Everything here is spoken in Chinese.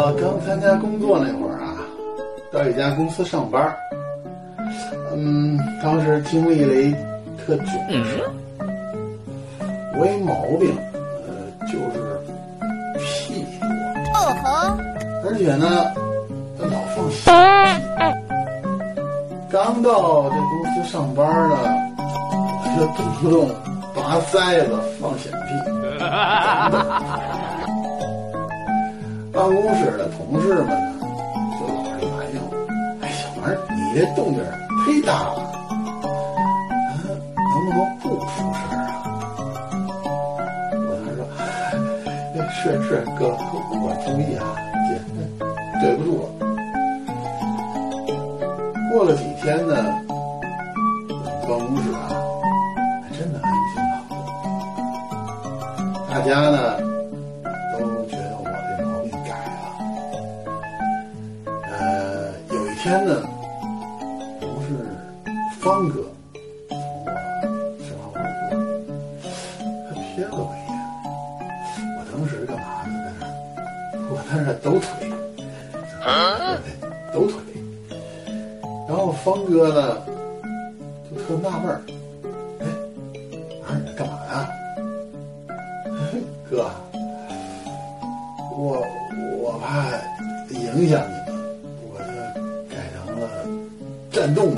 我刚参加工作那会儿啊，到一家公司上班儿，嗯，当时经历了一特囧的事儿。我一毛病，呃，就是屁多，哦吼，而且呢，他老放屁。刚到这公司上班呢，我就动不动拔塞子放响屁。办公室的同事们呢，就老是埋怨我：“哎，小王，你这动静忒大了，嗯，能不能不出声啊？”我当时说：“哎是是，哥，我注意啊，姐，对不住了。”过了几天呢，我们办公室啊，还真的安静了。大家呢天呢，不是方哥从我身旁路过，他瞥了我一眼。我当时干嘛呢？在那，我在那抖腿，对抖腿。然后方哥呢，就特纳闷儿，哎，啊，你在干嘛呀？哥，我我怕影响你们，战斗！